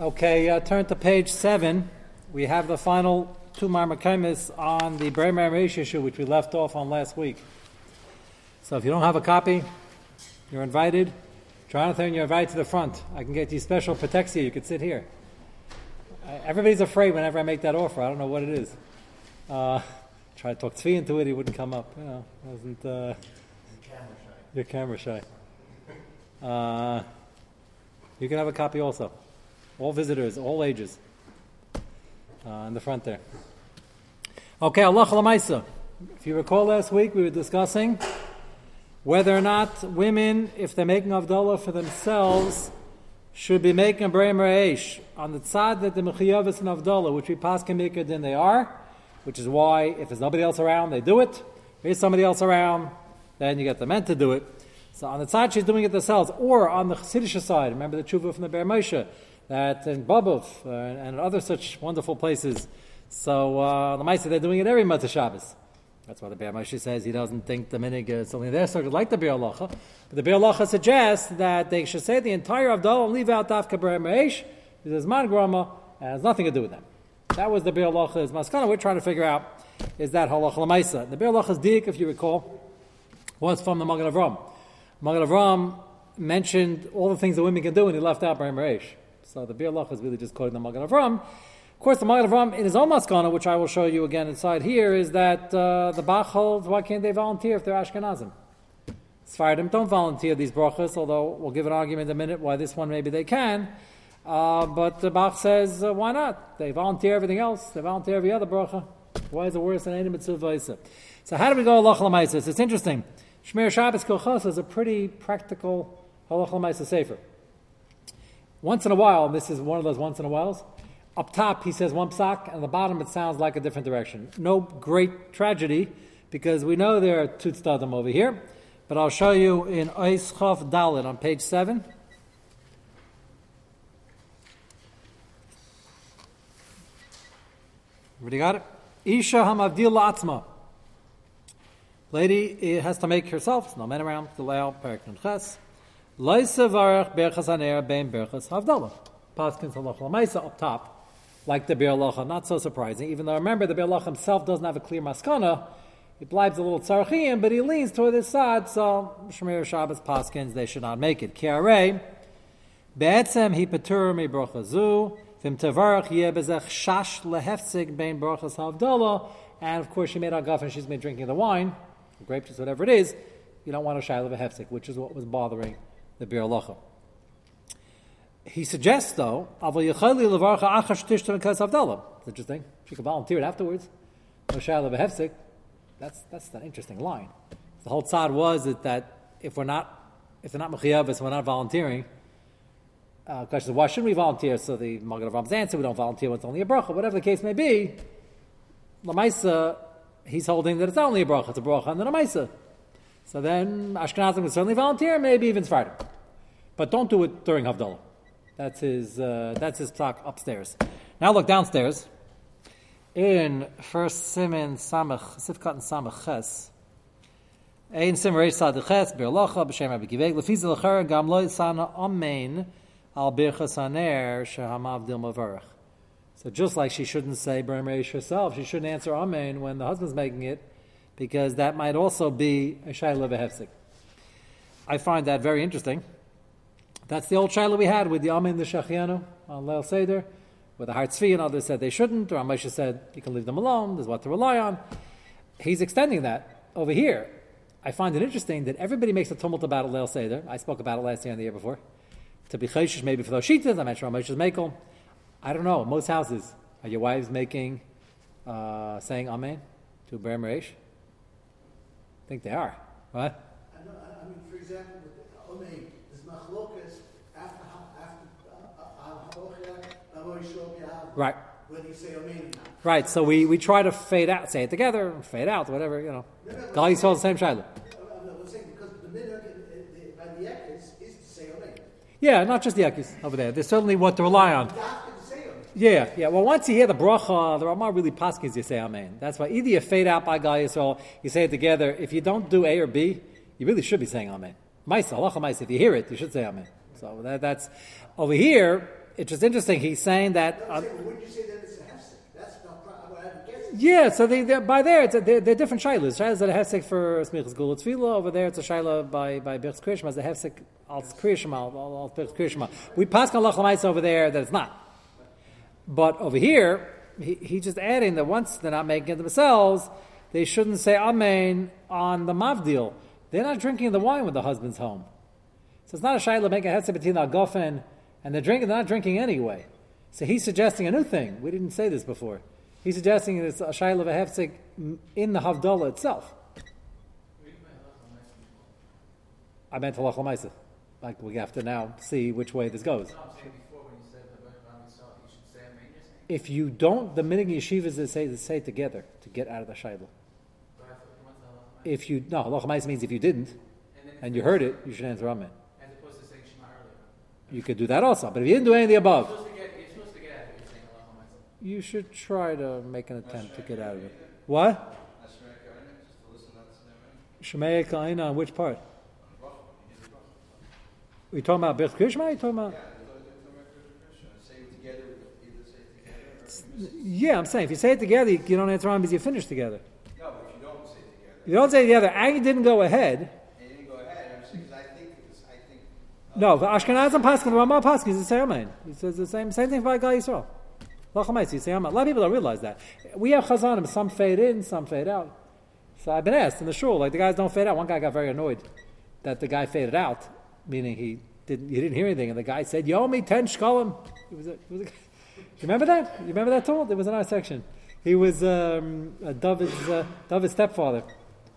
Okay, uh, turn to page seven. We have the final two marmakamis on the Bremer issue, which we left off on last week. So if you don't have a copy, you're invited. Jonathan, you're invited to the front. I can get you special protexia. You could sit here. Uh, everybody's afraid whenever I make that offer. I don't know what it is. Uh, try to talk Tzvi into it, he wouldn't come up. You know, wasn't. Uh, you're camera shy. Uh, you can have a copy also. All visitors, all ages. Uh, in the front there. Okay, Allah Lamaisa. If you recall last week, we were discussing whether or not women, if they're making Avdullah for themselves, should be making a Bremer Eish on the tzad that the Mechiyavis and Avdullah, which we pass can make it, then they are, which is why if there's nobody else around, they do it. If there's somebody else around, then you get the men to do it. So on the side she's doing it themselves, or on the Chassidish side, remember the tshuva from the Ber Moshe, that in Bobov uh, and other such wonderful places. So uh, the Maisa, they're doing it every Matzah Shabbos. That's why the Ber Moshe says he doesn't think the minig is only there, so like the Be'er But the Be'er suggests that they should say the entire Avdallah and leave out Dafka Ber Meish, because Man Grama, and has nothing to do with them. That was the Be'er Lacha's maskana. We're trying to figure out is that halacha lemaisa. The Be'er Lacha's dik, if you recall, was from the Magen Avram. Magen Avram mentioned all the things that women can do, and he left out Ber Meish. So the Bir Lach is really just quoting the Magen Avram. Of course, the Magen Avram in his own maskana, which I will show you again inside here, is that uh, the Bach holds why can't they volunteer if they're Ashkenazim? Sfardim don't volunteer these brachas, although we'll give an argument in a minute why this one maybe they can. Uh, but the Bach says, uh, why not? They volunteer everything else. They volunteer every other bracha. Why is it worse than any mitzvah So how do we go halach? It's interesting. Shmir Shabbos Kochas is a pretty practical halach l'maisis sefer. Once in a while, and this is one of those once in a whiles, up top he says one psak, and the bottom it sounds like a different direction. No great tragedy, because we know there are two tzadim over here, but I'll show you in Ois Chof Dalit on page 7. Everybody got it? Isha hamavdil atzma. Lady eh, has to make herself, no men around, the Leal, Perik Ches. Loisavarach berchas aner bein berchas havdalah. Paskins halacha up top, like the Bir Not so surprising, even though remember the Bir himself doesn't have a clear maskana. He blibes a little tzarchiyim, but he leans toward this side, so Shemir Shabbos Paskins, they should not make it. Kiarei, Be'etzem hi patur mi bracha zu, vim tavarach yeh shash lehefzig bein brachas havdalah, and of course she made agaf and she's been drinking the wine, grape juice, whatever it is, you don't want a shayla of a hefzik, which is what was bothering the Bir Lacha. He suggests, though, It's interesting. She could volunteer it afterwards. No That's that's an interesting line. The whole tzad was that, that if we're not if they're not mechiyavis, we're not volunteering. Uh, question is, why shouldn't we volunteer? So the Magen Avram's answer, we don't volunteer when it's only a bracha. Whatever the case may be, Lamaisa, he's holding that it's only a bracha. It's a bracha and then a Maisa. So then Ashkenazim would certainly volunteer, maybe even Sephardim. But don't do it during Havdalah. That's his, uh, that's his talk upstairs. Now look downstairs. In First Simon Samach, Sifkat and Samach Ches, Ein Sim Reish Sad Ches, Bir Locha, B'Shem Rabbi Giveg, Lefiz L'cher, Gam Lo Sana Amen, Al Birchas Haner, Shehamav Dil Mavarach. So just like she shouldn't say B'Rem Reish herself, she shouldn't answer Amen when the husband's making it, because that might also be a Shaila V'Hefsik. I find that very interesting. That's the old Shaila we had with the Amin the Shachianu on Leil Seder, where the Hartzvi and others said they shouldn't, or Amosha said you can leave them alone, there's what to rely on. He's extending that over here. I find it interesting that everybody makes a tumult about Leil Seder. I spoke about it last year and the year before. To be chayshish maybe for those shitas, I mentioned Amosha's Makel. I don't know. Most houses, are your wives making, uh, saying Amen to Ber Meresh? I think they are. What? I, know, I mean, for example, with the Omei, there's machlokas after after uh, Right. When you say Omein. Right. So we, we try to fade out, say it together, fade out, whatever you know. No, no, the same shiloh. Yeah, not just the Ekis over there. There's certainly what to rely on. Yeah, yeah. Well, once you hear the bracha, the Ramah really paskins you say Amen. That's why either you fade out by Gal Yisrael, you say it together. If you don't do A or B, you really should be saying Amen. Maisa, Allah Maisa. If you hear it, you should say Amen. So that, that's over here. It's just interesting. He's saying that. I'm Uh, saying, wouldn't you say that it's a hefsek? That's not, pro- what I'm guessing. yeah, so they, by there, it's a, they're, they're different shilas. Shilas that a hefsek for smichas gula tefillah. Over there, it's a shaila by by birchs kriyashma as a hefsek al kriyashma al. We pass on lachlamaisa over there that it's not. But over here, he, he's just adding that once they're not making it themselves, they shouldn't say amen on the mavdil. They're not drinking the wine when the husband's home. So it's not a shaila making a hefsek between the agofen and they're drinking. They're not drinking anyway. So he's suggesting a new thing. We didn't say this before. He's suggesting it's a shaila of a hefsek in the havdalah itself. I meant halach lamaisa. Like we have to now see which way this goes. If you don't, the minig yeshivas that say, say together to get out of the shaila. If you no halach means if you didn't and you heard it, you should answer amen. As opposed to saying Shema earlier. You could do that also, but if you didn't do any of the above, You're supposed to get, you're supposed to get out of it, you're saying Allah Almighty. you should try to make an attempt to get out of it. What? Shemaya Kaina on which part? we talking about Bech Krishma? Are you talking about? Yeah, I'm saying if you say it together, you don't answer on because you finish together. No, but if you don't say it together, You don't say it together, and you didn't go ahead. and you didn't go ahead, I'm saying, 'cause I think, it's- I think, No, the Ashkenazim Paskin, the Ramah Paskin is the same. He says the same same thing by Gal Yisrael. Amen. A lot of people don't realize that. We have chazanim, some fade in, some fade out. So I've been asked in the shul, like the guys don't fade out. One guy got very annoyed that the guy faded out, meaning he didn't he didn't hear anything, and the guy said, "You owe me ten shkolim." It was a, it was a, you remember that? You remember that talk? It was a nice section. He was um, David's uh, David's stepfather.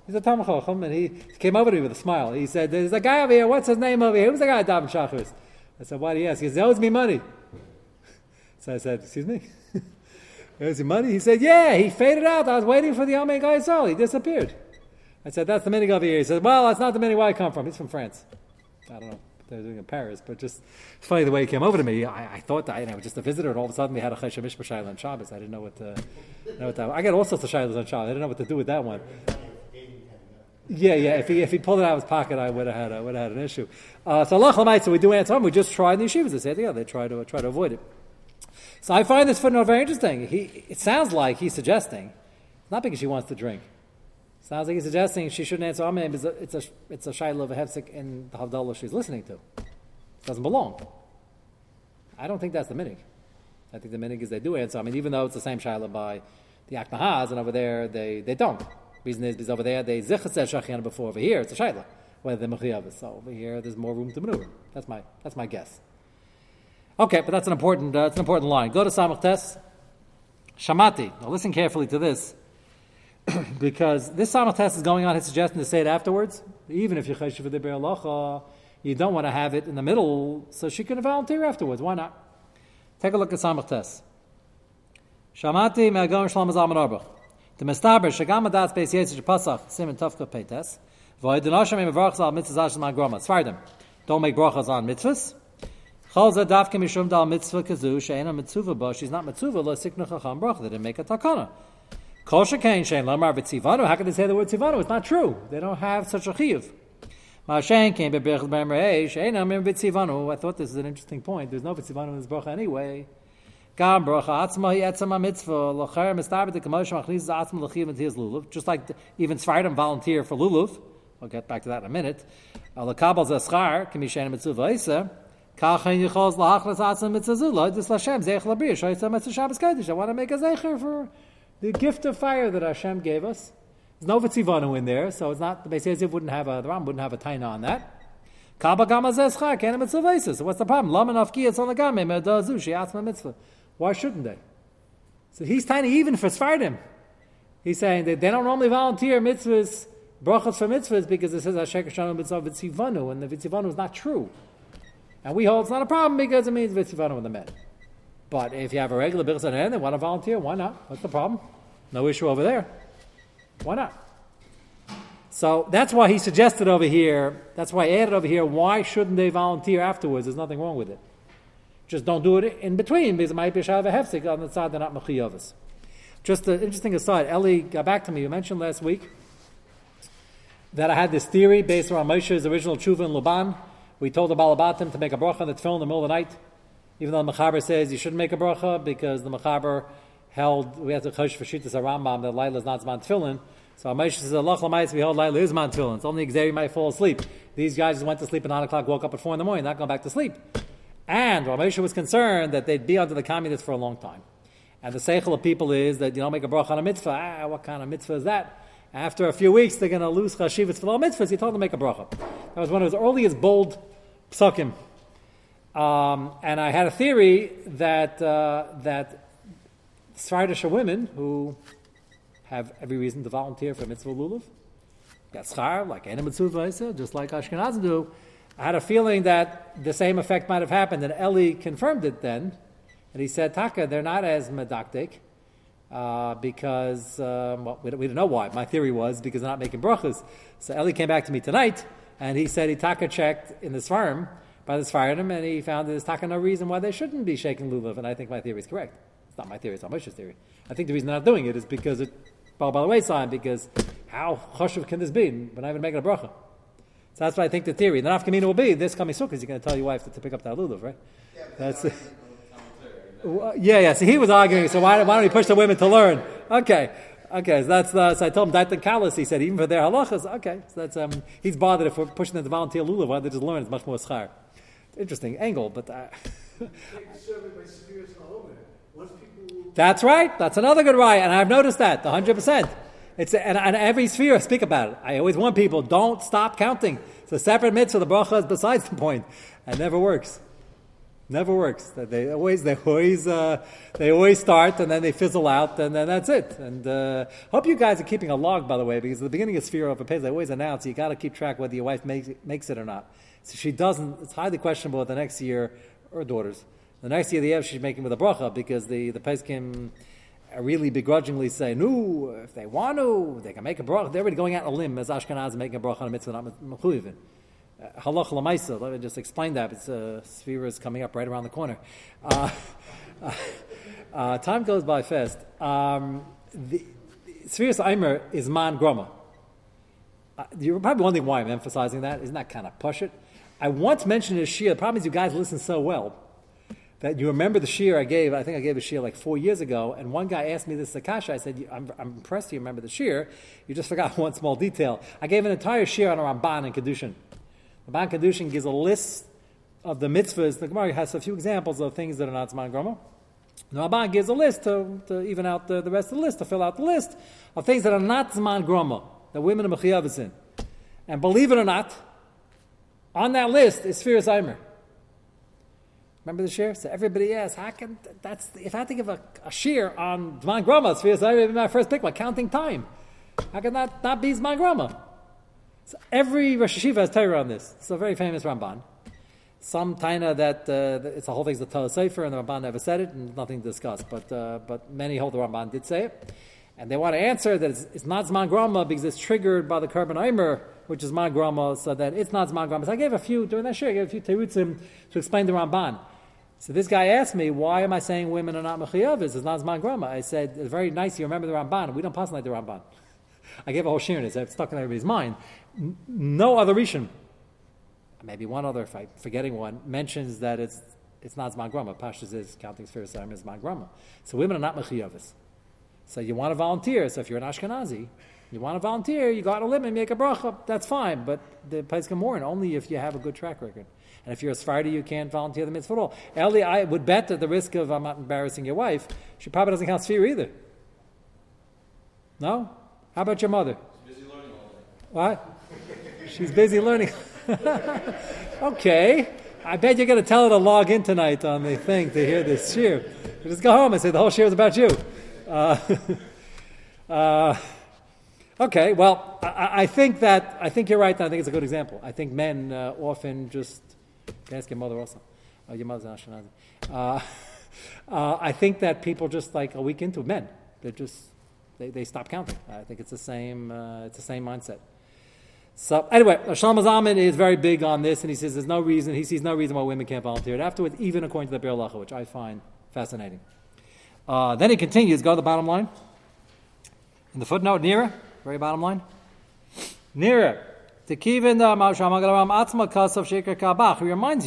He's a Talmud Chacham, and he came over to me with a smile. He said, "There's a guy over here. What's his name over here? Who's the guy at David Shachris?" I said, "Why do you ask?" He says, "He owes me money." So I said, "Excuse me." Owes you money? He said, "Yeah." He faded out. I was waiting for the Amei guy Yisrael. He disappeared. I said, "That's the minig over here." He said, "Well, that's not the minig where I come from. He's from France." I don't know what they're doing in Paris, but just it's funny the way he came over to me. I, I thought that, you know, just a visitor, and all of a sudden we had a Chesha Mishpah on Shabbos. I didn't know what to, know what that. I got all sorts of Shailas on Shabbos. I didn't know what to do with that one. Yeah, yeah. If he if he pulled it out of his pocket, I would have had a, would have had an issue. Uh, so Allah Chalamayt, so we do answer him. We just try the yeshivas. They say together. They try to try to avoid it. So I find this footnote very interesting. He it sounds like he's suggesting, not because she wants to drink. Sounds like he's suggesting she shouldn't answer Amen because it's a it's a shayla of a hefsek in the havdalah she's listening to. It doesn't belong. I don't think that's the minig. I think the minig is they do answer. I mean, even though it's the same shayla by the Aknahaz, and over there they, they don't. Reason is because over there they zichas said shachan before. Over here it's a shayla whether the mechiyav So over here there's more room to maneuver. That's my that's my guess. Okay, but that's an important uh, it's an important line. Go to Samach Tes. Shamati. Now listen carefully to this. because this Samach Tes is going on his suggestion to say it afterwards. Even if you're Cheshiv the Be'alacha, you don't want to have it in the middle, so she can volunteer afterwards. Why not? Take a look at Samach Tes. Shamati me'agam shlam azam. The mestaber shagam adat beis yitzir pasach simen tafka peites. V'oid denasham im avarach zal mitzvah zashim agroma. Svardim. Don't make brachas on mitzvahs. Chalza dafke mishum dal mitzvah kazu she'ena mitzvah ba. She's not mitzvah lo sikna chacham bracha. They didn't make a takana. Kol shekain she'en lamar v'tzivanu. How can they say the word tzivanu? It's not true. They don't have such a chiyuv. Ma'ashen came beberach b'merei she'ena mir v'tzivanu. I thought this is an interesting point. There's no v'tzivanu in this bracha anyway. Gam bracha atzma hi etzma mitzvah locher mistabed k'mosh machniz atzma l'chiv and his lulav. Just like the, even Sfardim volunteer for lulav. I'll get back to that in a minute. L'kabel zeschar k'mishen mitzvah isa. Kachen yichos lahachlas atzma mitzvah zula. This Hashem zeich labriya shoytza mitzvah Shabbos kodesh. I want to make a zecher for the gift of fire that Hashem gave us. There's no v'tzivanu in there, so it's not the Beis Yosef wouldn't have a the Ram wouldn't have a taina on that. Mitzvah. So what's the problem? Lama nafki it's on the game she atzma mitzvah. Why shouldn't they? So he's tiny even for Sfardim. He's saying that they don't normally volunteer mitzvahs, brachas for mitzvahs, because it says Hashem Kashanu mitzvah v'tzivanu, and the v'tzivanu is not true. And we hold it's not a problem because it means v'tzivanu in the men. But if you have a regular birchas and they want to volunteer, why not? What's the problem? No issue over there. Why not? So that's why he suggested over here, that's why I added over here, why shouldn't they volunteer afterwards? There's nothing wrong with it. Just don't do it in between because it might be a shav hefsek on the side they're not mechiyavas. Just an interesting aside, Eli got back to me. You mentioned last week that I had this theory based on Moshe's original tshuva in Luban. We told the Balabatim to make a bracha on the tefillin in the middle of the night even though the Mechaber says you shouldn't make a bracha because the Mechaber held, we have to chosh for Shittas Rambam that Laila is not Zman Tefillin. So Moshe says, Allah Lamayis, we hold Laila is Zman Tefillin. It's only Xavier might fall asleep. These guys just went to sleep at 9 o'clock, woke up at 4 in the morning, not going back to sleep. And Ramesha was concerned that they'd be under the communists for a long time. And the seichel of people is that you don't make a bracha on a mitzvah. Ah, what kind of mitzvah is that? After a few weeks, they're going to lose chashivas for all mitzvahs. He told them to make a bracha. That was one of his earliest bold psukim. Um, and I had a theory that uh, that Svardish women who have every reason to volunteer for mitzvah lulav, get schar like any mitzvah just like Ashkenazim do. I had a feeling that the same effect might have happened, and Eli confirmed it then. And he said, Taka, they're not as medactic uh, because, um, well, we don't, we don't know why. My theory was because they're not making brachas. So Eli came back to me tonight, and he said he Taka checked in the Svarim by the Svarim, and he found there's Taka no reason why they shouldn't be shaking lulav, and I think my theory is correct. It's not my theory, it's not Moshe's theory. I think the reason they're not doing it is because it fell by the wayside, because how choshev can this be? We're not even making a bracha. So that's what I think the theory. The nafkamina will be this coming sukkah. You're going to tell your wife to, to pick up that lulav, right? Yeah, That's that's it. Well, yeah, yeah. So he was arguing. So why, why don't we push the women to learn? Okay, okay. So that's the, so I told him that the kalas. He said even for their halachas. Okay, so that's um. He's bothered if we're pushing them to volunteer lulav. Why don't they just learn? It's much more schar. Interesting angle, but uh, Take the survey by Sefiras Lahomer. Once people that's right. That's another good right, and I've noticed that hundred percent. It's and, and every sphere I speak about it. I always warn people: don't stop counting. It's a separate mitzvah. The bracha is besides the point. It never works. Never works. They always, they always, uh, they always start and then they fizzle out and then that's it. And uh, hope you guys are keeping a log, by the way, because at the beginning of Sphere of a Pez, I always announce you got to keep track whether your wife makes it, makes it or not. So she doesn't, it's highly questionable the next year, or daughters, the next year the Ev she's making with a bracha because the the Peskim really begrudgingly say, no, if they want to, they can make a bracha. They're already going out on a limb as Ashkenaz making a bracha on a mitzvah, not mechuyivin. Halach lamaisa. Let me just explain that. It's uh, Sphira is coming up right around the corner. Uh, uh, time goes by fast. Um, the Sphira's Eimer is man groma. Uh, you're probably wondering why I'm emphasizing that. Isn't that kind of push it? I once mentioned a shir. The problem is you guys listen so well that you remember the shir I gave. I think I gave a shir like four years ago, and one guy asked me this Akasha. I said, I'm, I'm impressed you remember the shir. You just forgot one small detail. I gave an entire shir on Ramban and Kedushin. Ramban Kedushin gives a list of the mitzvahs. The Gemara has a few examples of things that are not Zman Groma. The Ramban gives a list to, to even out the, the rest of the list, to fill out the list of things that are not Zman Groma, that women are Mechiyavis in. And believe it or not, on that list is Sphira Zimer. Remember the shir? So everybody asks, how can that's if I had to give a, a on Zman Groma, Sphira Zimer would be my first pick, like counting time. How can that not be Zman Groma? So every Rosh Hashiva has Torah on this. It's a very famous Ramban. Some taina that uh, it's a whole thing's the Torah Sefer, and the Ramban never said it, and nothing to discuss. But uh, but many hold the Ramban did say it, and they want to answer that it's, it's not Zman Grama because it's triggered by the carbon Eimer, which is Zman Grama, so that it's not Zman Grama. So I gave a few during that share. I gave a few terutzim to explain the Ramban. So this guy asked me, why am I saying women are not mechiyavis? It's not Zman Grama. I said, it's very nice you remember the Ramban. We don't pass like the Ramban. I gave a whole shir in it, it's stuck in everybody's mind. No other Rishon, maybe one other, if I'm forgetting one, mentions that it's it's not Zman Grama. Pashas is counting Sarim is Zman Grama. So women are not mechiyavis. So you want to volunteer. So if you're an Ashkenazi, you want to volunteer, you go out on a limb and make a bracha. That's fine. But the can warn only if you have a good track record. And if you're a Sephardi, you can't volunteer the mitzvah at all. Eli, I would bet at the risk of I'm not embarrassing your wife, she probably doesn't count Sphira either. No? How about your mother? She's busy learning all day. What? She's busy learning. okay. I bet you're going to tell her to log in tonight on the thing to hear this. You just go home and say the whole shir is about you. Uh, uh, okay. Well, I, I, think that I think you're right. And I think it's a good example. I think men uh, often just can ask your mother also. Oh, your mother's Ashkenazi. Uh, uh, I think that people just like a week into men. They're just they, they stop counting. I think it's the same. Uh, it's the same mindset. So anyway, Shlomo Zalman is very big on this, and he says there's no reason. He sees no reason why women can't volunteer. Afterwards, even according to the Be'er Lacha, which I find fascinating. Uh, then he continues. Go to the bottom line. In the footnote, nearer, very bottom line. Nearer. He reminds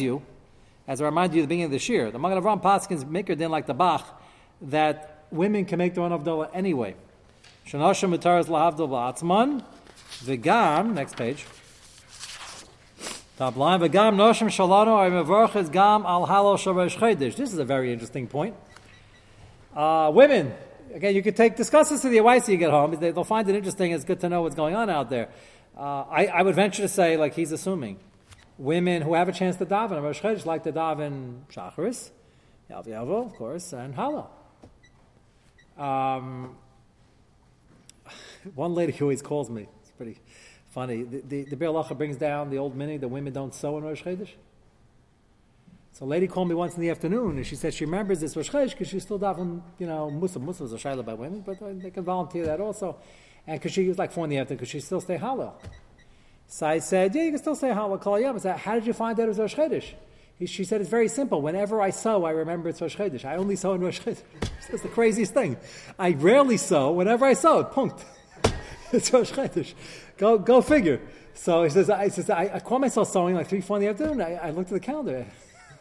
you as I remind you at the beginning of this year, the Magen Avram Paskins maker didn't like the Bach that women can make their own Avdullah anyway. Shanashim Mutaras Lahavdul Ba'atzman, V'gam, next page. Top line, V'gam Noshim Shalano Ay Mevorches Gam Al Halo Sharesh. This is a very interesting point. Uh, women, again, you could take discuss this with your wife when you get home. They, will find it interesting. It's good to know what's going on out there. Uh, I, I, would venture to say, like he's assuming, women who have a chance to daven, Rosh Chodesh like to daven Shacharis, Yalv of course, and Hala. Um, one lady who always calls me. It's pretty funny. The, the, the brings down the old mini that women don't sew in Rosh Chodesh. So a lady called me once in the afternoon, and she said she remembers this Rosh Chodesh because she's still davening, you know, Musa. Musa is a shayla by women, but they can volunteer that also. And because she was like four in the afternoon, because she still stay Hallel. So I said, yeah, you can still say Hallel Kol Yom. I said, how did you find that it was Rosh Chodesh? She said, it's very simple. Whenever I sew, I remember it's Rosh Chodesh. I only sew in Rosh Chodesh. That's the craziest thing. I rarely sew. Whenever I sew, punct. it's Rosh Chodesh. Go, go figure. So he says, I, says, I, I caught myself sewing like 3, 4 in the afternoon. I, I looked at the calendar.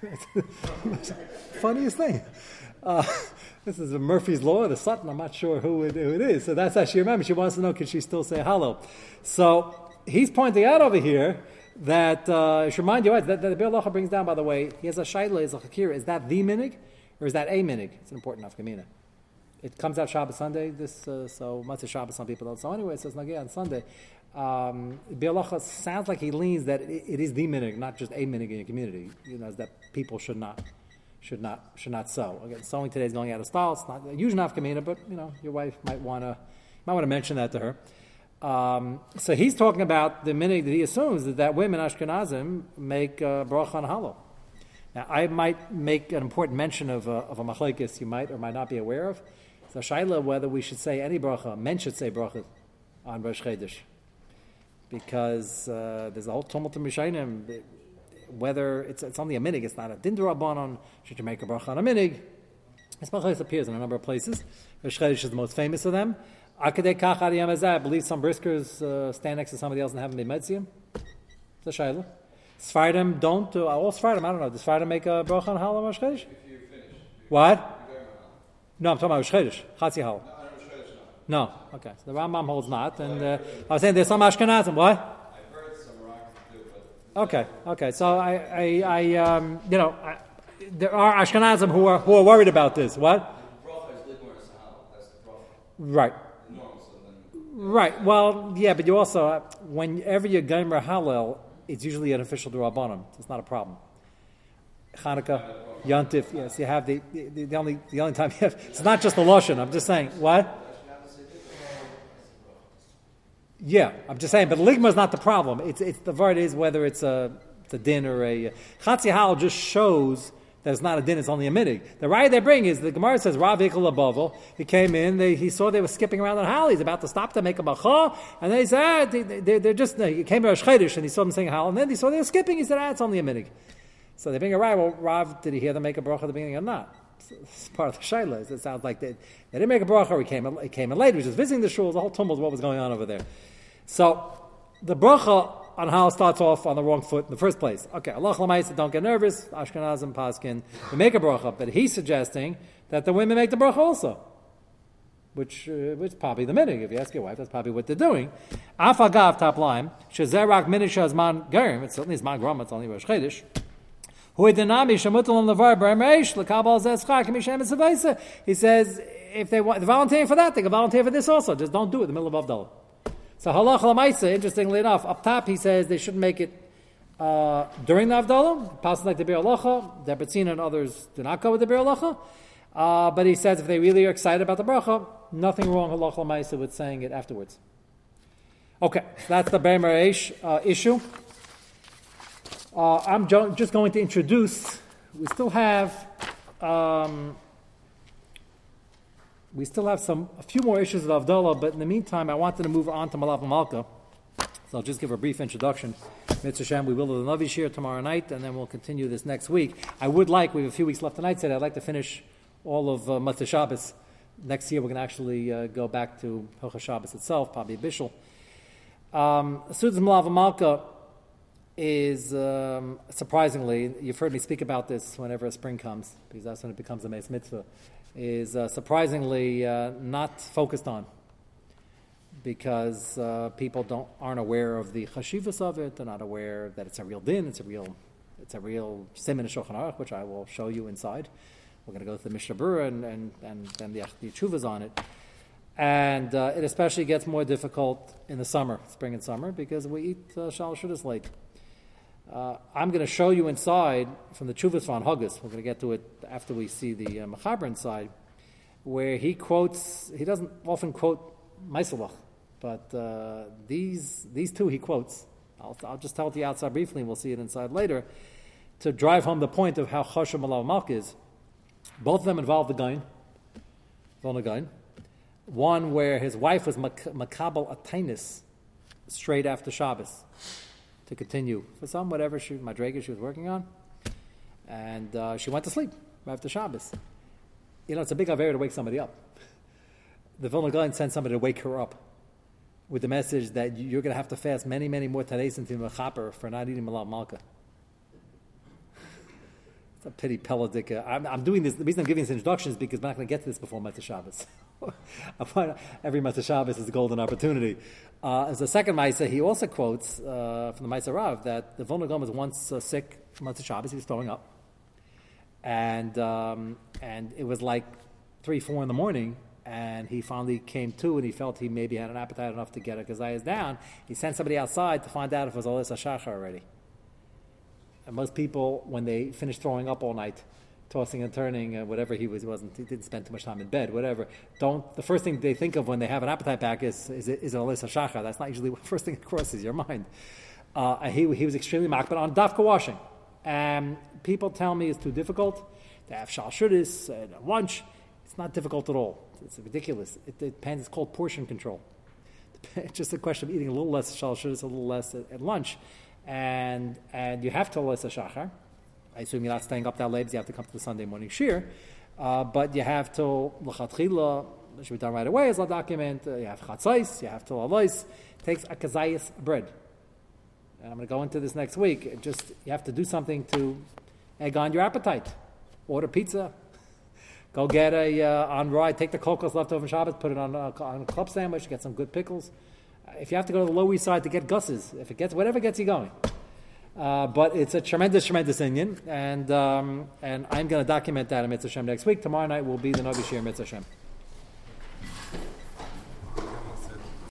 Funniest thing. Uh, this is a Murphy's Law, the Sutton. I'm not sure who it, who it is. So that's how she remembers. She wants to know, can she still say hello? So he's pointing out over here that, uh, should remind you, that, that the Be'er Halacha brings down, by the way, he has a shaila, is a chakira. Is that the minig or is that a minig? It's an important nafkamina. It comes out Shabbos Sunday, this, uh, so Matzah Shabbos, some people don't. So anyway, it says Nagia on Sunday um, sounds like he leans that it, it is the minig, not just a minig in your community. You know, that people should not should not should not sow. Again, sowing today is going out of style. It's not a huge enough kamina, but you know, your wife might want to might want to mention that to her. Um, so he's talking about the minute that he assumes that, that women Ashkenazim make uh, bracha on hollow. Now, I might make an important mention of a, of a machlekes you might or might not be aware of. So Shaila, whether we should say any bracha, men should say bracha on Rosh Chodesh because uh, there's a whole tumult in Rishayim. Whether it's, it's only a minig, it's not a dindurabanon. Should you make a bracha on a minig? This machlekes appears in a number of places. Rosh Chodesh is the most famous of them. Akadei kach I believe some briskers uh, stand next to somebody else and haven't been metzium. It's a shayla. Sfardim don't. Uh, all Sfardim, I don't know. Does Sfardim make a bracha on Halal Rosh Chodesh? What? No, I'm talking about Rosh Chodesh. Chatzi Halal. No. Okay. So the Rambam holds not, and uh, I was saying there's some Ashkenazim. What? I've heard some rock do, but Okay. Okay. So I, I, I um, you know, I, there are Ashkenazim who are who are worried about this. What? Right. Right. Well, yeah, but you also uh, whenever you're Geimer Hallel, it's usually an official Durabanim. It's not a problem. Hanukkah, Yontif, yes, you have the, the, the only the only time you have. It's not just the lashon. I'm just saying what. Yeah, I'm just saying, but ligma is not the problem. It's, it's the word is whether it's a, it's a din or a chatzi hal just shows that it's not a din; it's only a minig. The right they bring is the Gemara says Rav Ikel He came in, they, he saw they were skipping around the hal. He's about to stop to make a bacha, and then he said ah, they, they, they're just. He came to Rosh and he saw them saying hal, and then he saw they were skipping. He said, ah, it's only a minig. So they bring a right. Well, Rav, did he hear them make a bracha at the beginning or not? It's part of the shaila. It sounds like they, they didn't make a bracha. He came, he came in late. He was just visiting the shul. The whole tumult of what was going on over there. So the bracha on how starts off on the wrong foot in the first place. Okay, Allah Lamaisa, don't get nervous. Ashkenazim, Paskin, we make a bracha, but he's suggesting that the women make the bracha also. Which, uh, which is probably the minig. If you ask your wife, that's probably what they're doing. Afagav, top line, Shazerak Minisha man Gerim, it certainly is man it's only Rosh Chodesh. He says, if they want, they're volunteering for that, they can volunteer for this also. Just don't do it in the middle of Avdallah. So halach lamaisa, interestingly enough, up top he says they shouldn't make it uh, during the Avdallah. Passing like the Be'er Halacha, the and others do not go with the Be'er Halacha. Uh, but he says if they really are excited about the bracha, nothing wrong halach lamaisa with saying it afterwards. Okay, so that's the Be'er uh, issue. Uh, I'm jo- just going to introduce. We still have. Um, we still have some a few more issues of Avdullah, but in the meantime, I wanted to move on to Malav Malka. So I'll just give a brief introduction. Mitzvah Shem, we will do the Navi Shir tomorrow night, and then we'll continue this next week. I would like, we have a few weeks left tonight, said I'd like to finish all of uh, Matzah Shabbos. Next year, we're going to actually uh, go back to Hilchah Shabbos itself, probably Bishul. Um, Sudas Malav Malka, is um, surprisingly, you've heard me speak about this whenever spring comes, because that's when it becomes a Mace Mitzvah, is uh, surprisingly uh, not focused on. Because uh, people don't aren't aware of the chashivas of it, they're not aware that it's a real din, it's a real, it's a real siman Shulchan Aruch, which I will show you inside. We're going to go to the Mishnah Berurah and and and then the, the on it, and uh, it especially gets more difficult in the summer, spring and summer, because we eat uh, shal late. Uh, I'm going to show you inside from the Chuvas von Huggis. We're going to get to it after we see the uh, Mechaber inside, where he quotes. He doesn't often quote Meiselach, but uh, these these two he quotes. I'll, I'll just tell it you outside briefly, and we'll see it inside later, to drive home the point of how Choshem Alav Malk is. Both of them involve the Gaon, Vilna Gaon. One where his wife was mak- makabel atainis straight after Shabbos to continue for some whatever she madrega she was working on, and uh, she went to sleep right after Shabbos. You know, it's a big aver to wake somebody up. The Vilna Gaon sent somebody to wake her up with the message that you're going to have to fast many, many more tareis into mechaper for not eating malal malka. It's a pity Peladika. I'm, I'm doing this. The reason I'm giving this introduction is because I'm not going to get to this before Matzah Shabbos. Every Matzah Shabbos is a golden opportunity. Uh, as the second Maisa, he also quotes uh, from the Maisa Rav that the Vilna Gaon was once uh, sick Matzah Shabbos. He was throwing up, and um, and it was like three, four in the morning, and he finally came to, and he felt he maybe had an appetite enough to get a gazayas down. He sent somebody outside to find out if it was Alyssa Shachar already. And most people, when they finish throwing up all night, tossing and turning, uh, whatever he was, he wasn't, he didn't spend too much time in bed, whatever. Don't, the first thing they think of when they have an appetite back is, is, is it Alyssa Shachar? That's not usually the first thing that crosses your mind. Uh, he, he was extremely mocked, but on dafka washing. Um, people tell me it's too difficult to have shal shudis at lunch. It's not difficult at all. It's ridiculous. It, it depends. It's called portion control. It's just a question of eating a little less shal shudis, a little less at, at lunch and and you have to listen shachar. I assume you're not staying up that late. You have to come to the Sunday morning shir, uh, but you have to lachatchila. Should be done right away as a document. Uh, you have chatzais. You have to alois. Takes a kazayas bread. And I'm going to go into this next week. It just you have to do something to egg on your appetite. Order pizza. Go get a uh, on rye. Take the kokos left over Shabbos. Put it on a, on a club sandwich. Get some good pickles if you have to go to the Lower East Side to get gusses, if it gets whatever gets you going. Uh, but it's a tremendous, tremendous Indian, and um, and I'm going to document that in Mitzvah Shem next week. Tomorrow night will be the Novi Shir Mitzvah Shem.